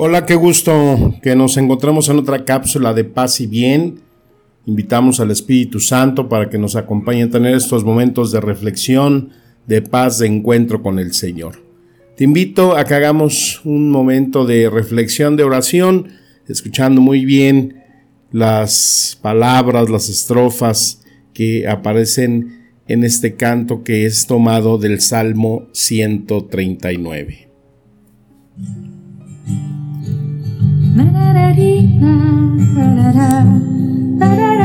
Hola, qué gusto que nos encontramos en otra cápsula de paz y bien. Invitamos al Espíritu Santo para que nos acompañe a tener estos momentos de reflexión, de paz, de encuentro con el Señor. Te invito a que hagamos un momento de reflexión, de oración, escuchando muy bien las palabras, las estrofas que aparecen en este canto que es tomado del Salmo 139. la la la la la la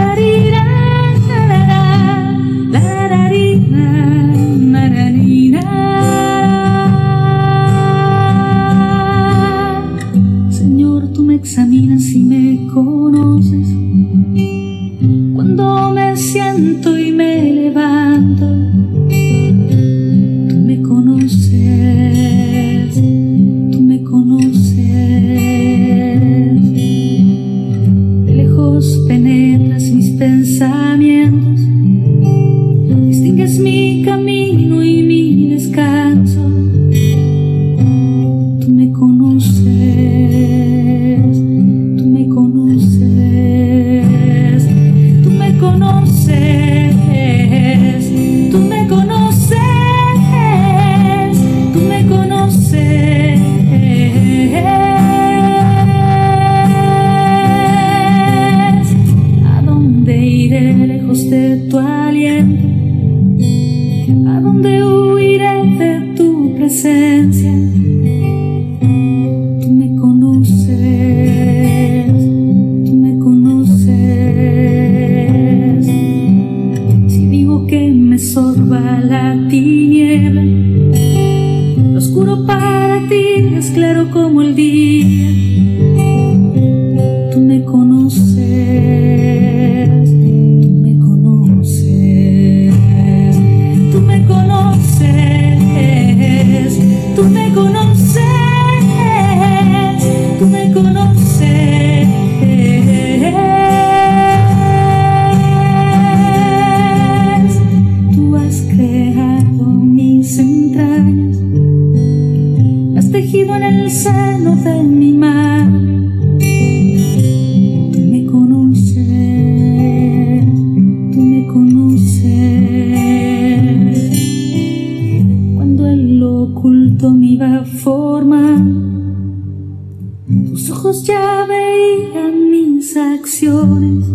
ojos ya veían mis acciones.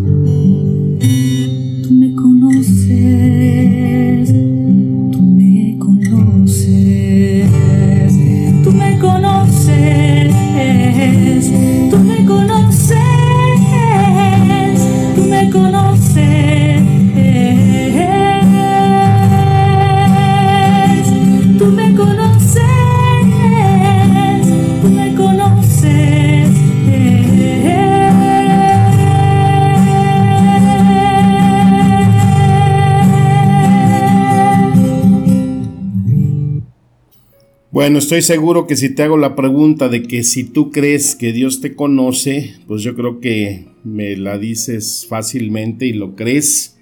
Tú me conoces, tú me conoces, tú me conoces, tú me conoces, tú me conoces, Bueno, estoy seguro que si te hago la pregunta de que si tú crees que Dios te conoce, pues yo creo que me la dices fácilmente y lo crees.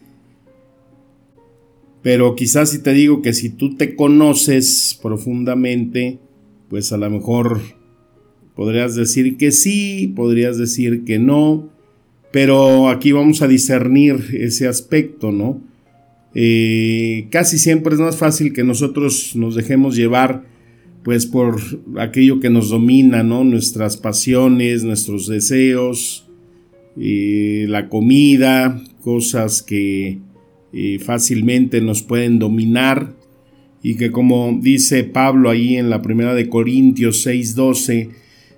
Pero quizás si te digo que si tú te conoces profundamente, pues a lo mejor podrías decir que sí, podrías decir que no, pero aquí vamos a discernir ese aspecto, ¿no? Eh, casi siempre es más fácil que nosotros nos dejemos llevar pues por aquello que nos domina, ¿no? Nuestras pasiones, nuestros deseos, la comida, cosas que eh, fácilmente nos pueden dominar y que como dice Pablo ahí en la primera de Corintios 6:12,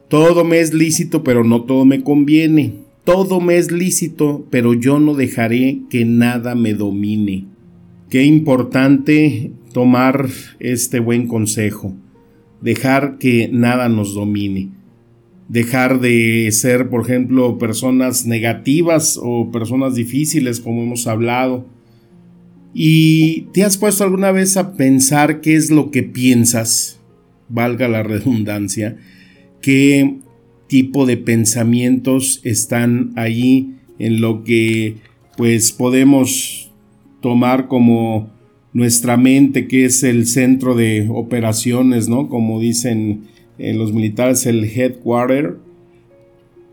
todo me es lícito, pero no todo me conviene. Todo me es lícito, pero yo no dejaré que nada me domine. Qué importante tomar este buen consejo dejar que nada nos domine. Dejar de ser, por ejemplo, personas negativas o personas difíciles, como hemos hablado. ¿Y te has puesto alguna vez a pensar qué es lo que piensas? Valga la redundancia. ¿Qué tipo de pensamientos están ahí en lo que pues podemos tomar como nuestra mente, que es el centro de operaciones, ¿no? Como dicen en los militares, el headquarter.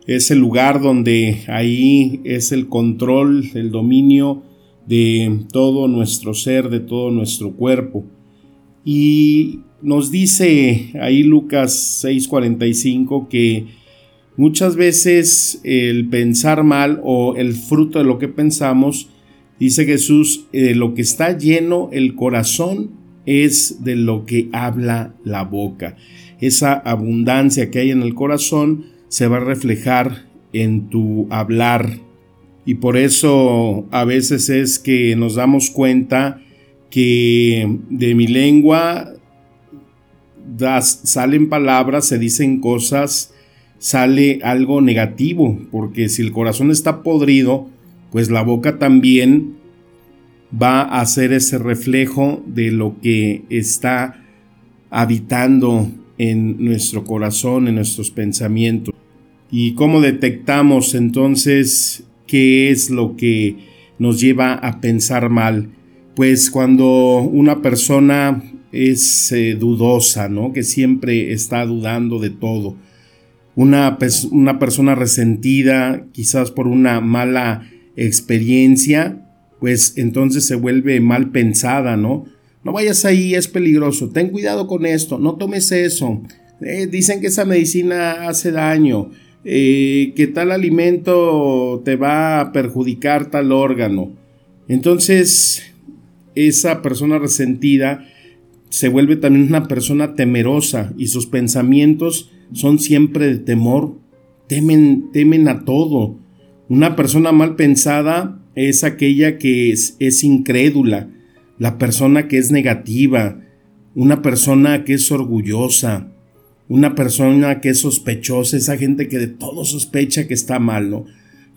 Es el lugar donde ahí es el control, el dominio de todo nuestro ser, de todo nuestro cuerpo. Y nos dice ahí Lucas 6:45 que muchas veces el pensar mal o el fruto de lo que pensamos Dice Jesús, de lo que está lleno el corazón es de lo que habla la boca. Esa abundancia que hay en el corazón se va a reflejar en tu hablar. Y por eso a veces es que nos damos cuenta que de mi lengua das, salen palabras, se dicen cosas, sale algo negativo, porque si el corazón está podrido, pues la boca también va a ser ese reflejo de lo que está habitando en nuestro corazón, en nuestros pensamientos. ¿Y cómo detectamos entonces qué es lo que nos lleva a pensar mal? Pues cuando una persona es eh, dudosa, ¿no? Que siempre está dudando de todo. Una, una persona resentida, quizás por una mala experiencia, pues entonces se vuelve mal pensada, ¿no? No vayas ahí, es peligroso, ten cuidado con esto, no tomes eso. Eh, dicen que esa medicina hace daño, eh, que tal alimento te va a perjudicar tal órgano. Entonces, esa persona resentida se vuelve también una persona temerosa y sus pensamientos son siempre de temor, temen, temen a todo, una persona mal pensada es aquella que es, incrédula, la persona que es negativa, una persona que es orgullosa, una persona que es sospechosa, esa gente que de todo sospecha que está mal, ¿no?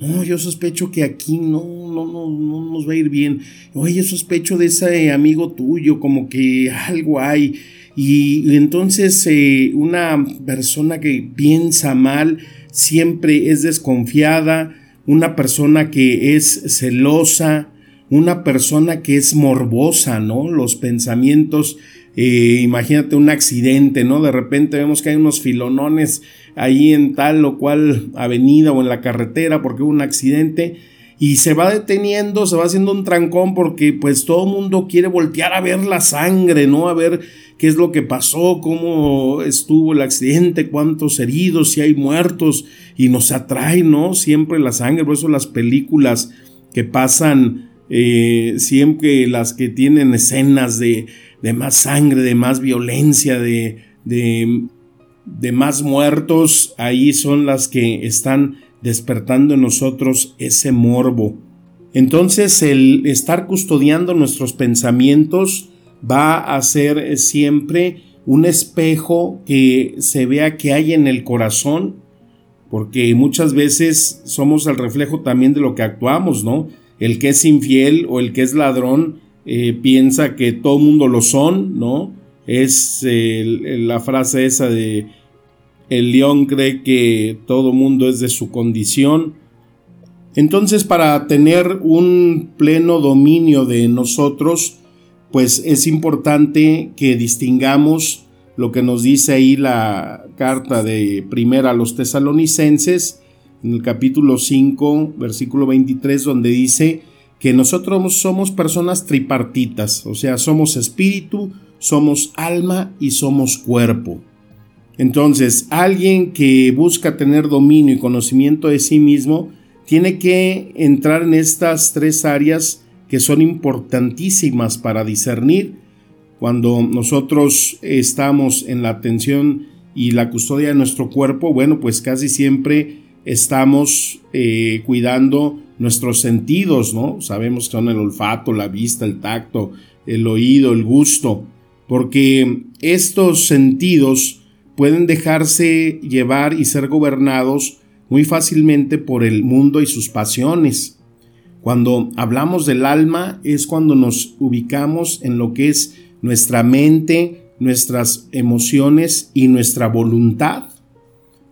No, yo sospecho que aquí no, no, no, no nos va a ir bien. Oye, yo sospecho de ese amigo tuyo, como que algo hay. Y, entonces eh, una persona que piensa mal siempre es desconfiada, una persona que es celosa, una persona que es morbosa, ¿no? Los pensamientos, eh, imagínate un accidente, ¿no? De repente vemos que hay unos filonones ahí en tal o cual avenida o en la carretera porque hubo un accidente y se va deteniendo, se va haciendo un trancón porque pues todo el mundo quiere voltear a ver la sangre, ¿no? A ver qué es lo que pasó, cómo estuvo el accidente, cuántos heridos, si hay muertos, y nos atrae, ¿no? Siempre la sangre, por eso las películas que pasan, eh, siempre las que tienen escenas de, de, más sangre, de más violencia, de, de, de más muertos, ahí son las que están despertando en nosotros ese morbo. Entonces el estar custodiando nuestros pensamientos, va a ser siempre un espejo que se vea que hay en el corazón, porque muchas veces somos el reflejo también de lo que actuamos, ¿no? El que es infiel o el que es ladrón eh, piensa que todo mundo lo son, ¿no? Es la frase esa de el león cree que todo mundo es de su condición. Entonces, para tener un pleno dominio de nosotros, pues es importante que distingamos lo que nos dice ahí la carta de primera a los tesalonicenses, en el capítulo 5, versículo 23, donde dice que nosotros somos personas tripartitas, o sea, somos espíritu, somos alma y somos cuerpo. Entonces, alguien que busca tener dominio y conocimiento de sí mismo, tiene que entrar en estas tres áreas que son importantísimas para discernir cuando nosotros estamos en la atención y la custodia de nuestro cuerpo, bueno, pues casi siempre estamos eh, cuidando nuestros sentidos, ¿no? Sabemos que son el olfato, la vista, el tacto, el oído, el gusto, porque estos sentidos pueden dejarse llevar y ser gobernados muy fácilmente por el mundo y sus pasiones. Cuando hablamos del alma es cuando nos ubicamos en lo que es nuestra mente, nuestras emociones y nuestra voluntad.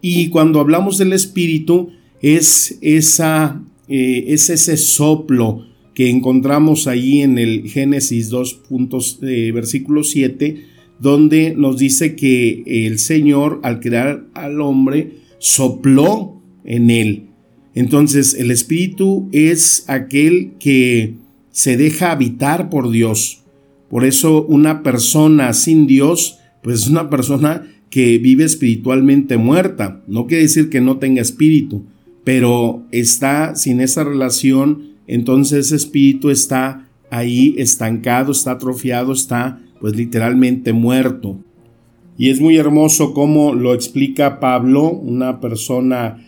Y cuando hablamos del espíritu es, esa, eh, es ese soplo que encontramos ahí en el Génesis 2 puntos, eh, versículo 7, donde nos dice que el Señor al crear al hombre sopló en él. Entonces el espíritu es aquel que se deja habitar por Dios. Por eso una persona sin Dios, pues es una persona que vive espiritualmente muerta. No quiere decir que no tenga espíritu, pero está sin esa relación, entonces ese espíritu está ahí estancado, está atrofiado, está pues literalmente muerto. Y es muy hermoso cómo lo explica Pablo, una persona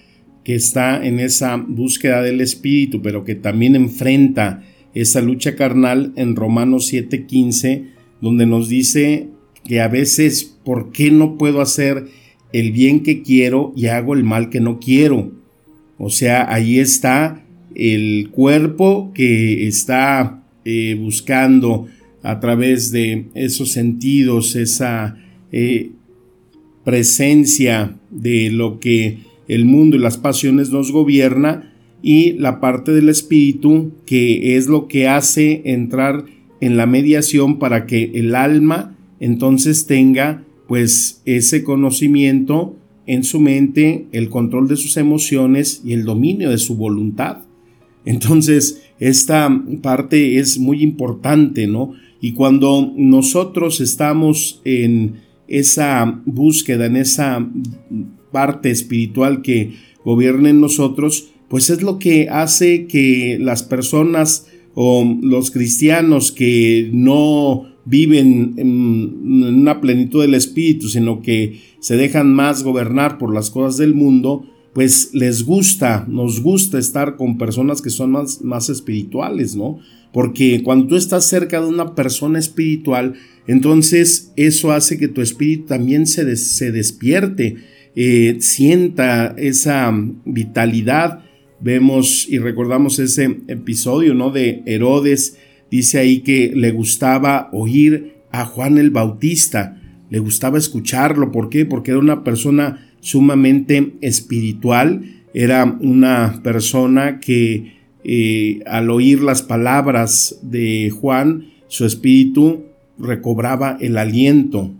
que está en esa búsqueda del espíritu, pero que también enfrenta esa lucha carnal en Romanos 7:15, donde nos dice que a veces, ¿por qué no puedo hacer el bien que quiero y hago el mal que no quiero? O sea, ahí está el cuerpo que está eh, buscando a través de esos sentidos, esa eh, presencia de lo que el mundo y las pasiones nos gobierna y la parte del espíritu que es lo que hace entrar en la mediación para que el alma entonces tenga pues ese conocimiento en su mente, el control de sus emociones y el dominio de su voluntad. Entonces, esta parte es muy importante, ¿no? Y cuando nosotros estamos en esa búsqueda, en esa parte espiritual que gobierna en nosotros, pues es lo que hace que las personas o los cristianos que no viven en una plenitud del espíritu, sino que se dejan más gobernar por las cosas del mundo, pues les gusta, nos gusta estar con personas que son más, más espirituales, ¿no? Porque cuando tú estás cerca de una persona espiritual, entonces eso hace que tu espíritu también se, se despierte, eh, sienta esa vitalidad. Vemos y recordamos ese episodio, ¿no? De Herodes, dice ahí que le gustaba oír a Juan el Bautista, le gustaba escucharlo. ¿Por qué? Porque era una persona sumamente espiritual, era una persona que eh, al oír las palabras de Juan, su espíritu recobraba el aliento.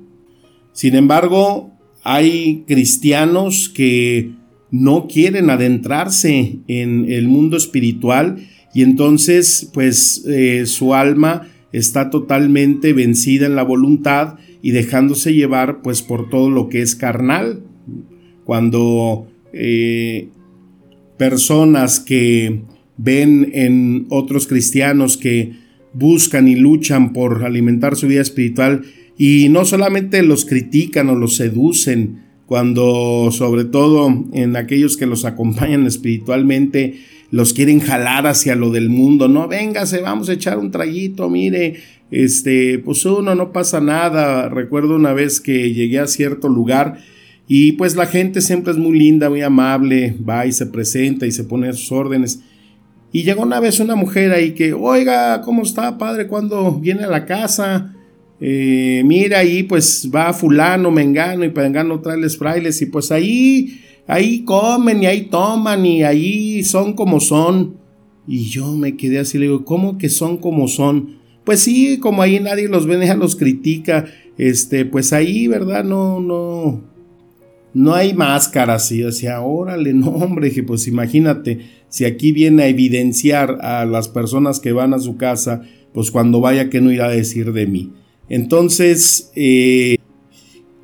Sin embargo, hay cristianos que no quieren adentrarse en el mundo espiritual y entonces pues eh, su alma está totalmente vencida en la voluntad y dejándose llevar pues por todo lo que es carnal. Cuando eh, personas que ven en otros cristianos que buscan y luchan por alimentar su vida espiritual y no solamente los critican o los seducen, cuando sobre todo en aquellos que los acompañan espiritualmente los quieren jalar hacia lo del mundo, no, véngase, vamos a echar un traguito, mire, este, pues uno no pasa nada. Recuerdo una vez que llegué a cierto lugar y pues la gente siempre es muy linda, muy amable, va y se presenta y se pone a sus órdenes. Y llegó una vez una mujer ahí que, oiga, ¿cómo está, padre? ¿Cuándo viene a la casa? Eh, mira, ahí pues va fulano, mengano y pengano traerles frailes y pues ahí, ahí comen y ahí toman y ahí son como son. Y yo me quedé así, le digo, ¿cómo que son como son? Pues sí, como ahí nadie los ve, los critica, este, pues ahí, ¿verdad? No, no, no hay máscaras. Y decía, órale, no, hombre, que pues imagínate, si aquí viene a evidenciar a las personas que van a su casa, pues cuando vaya, que no irá a decir de mí? Entonces, eh,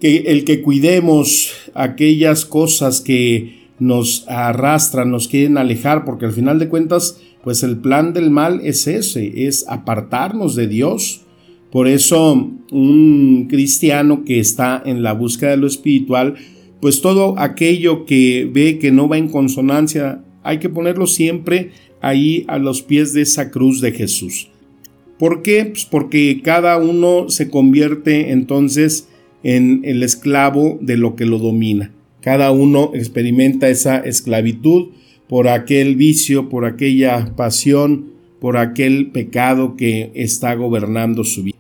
que el que cuidemos aquellas cosas que nos arrastran, nos quieren alejar, porque al final de cuentas, pues el plan del mal es ese, es apartarnos de Dios. Por eso un cristiano que está en la búsqueda de lo espiritual, pues todo aquello que ve que no va en consonancia, hay que ponerlo siempre ahí a los pies de esa cruz de Jesús. ¿Por qué? Pues porque cada uno se convierte entonces en el esclavo de lo que lo domina. Cada uno experimenta esa esclavitud por aquel vicio, por aquella pasión, por aquel pecado que está gobernando su vida.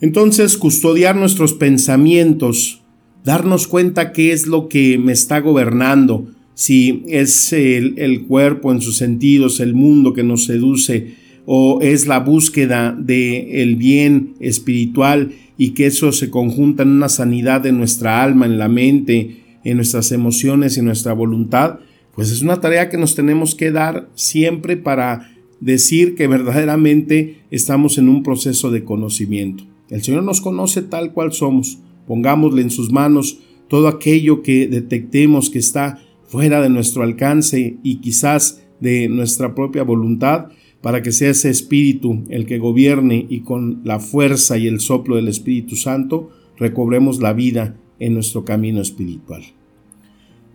Entonces, custodiar nuestros pensamientos, darnos cuenta qué es lo que me está gobernando, si es el, cuerpo en sus sentidos, el mundo que nos seduce, o es la búsqueda del el bien espiritual y que eso se conjunta en una sanidad de nuestra alma, en la mente, en nuestras emociones y nuestra voluntad, pues es una tarea que nos tenemos que dar siempre para decir que verdaderamente estamos en un proceso de conocimiento. El Señor nos conoce tal cual somos. Pongámosle en sus manos todo aquello que detectemos que está fuera de nuestro alcance y quizás de nuestra propia voluntad, para que sea ese Espíritu el que gobierne y con la fuerza y el soplo del Espíritu Santo recobremos la vida en nuestro camino espiritual.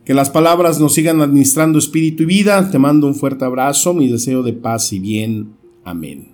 Que las palabras nos sigan administrando espíritu y vida. Te mando un fuerte abrazo, mi deseo de paz y bien. Amén.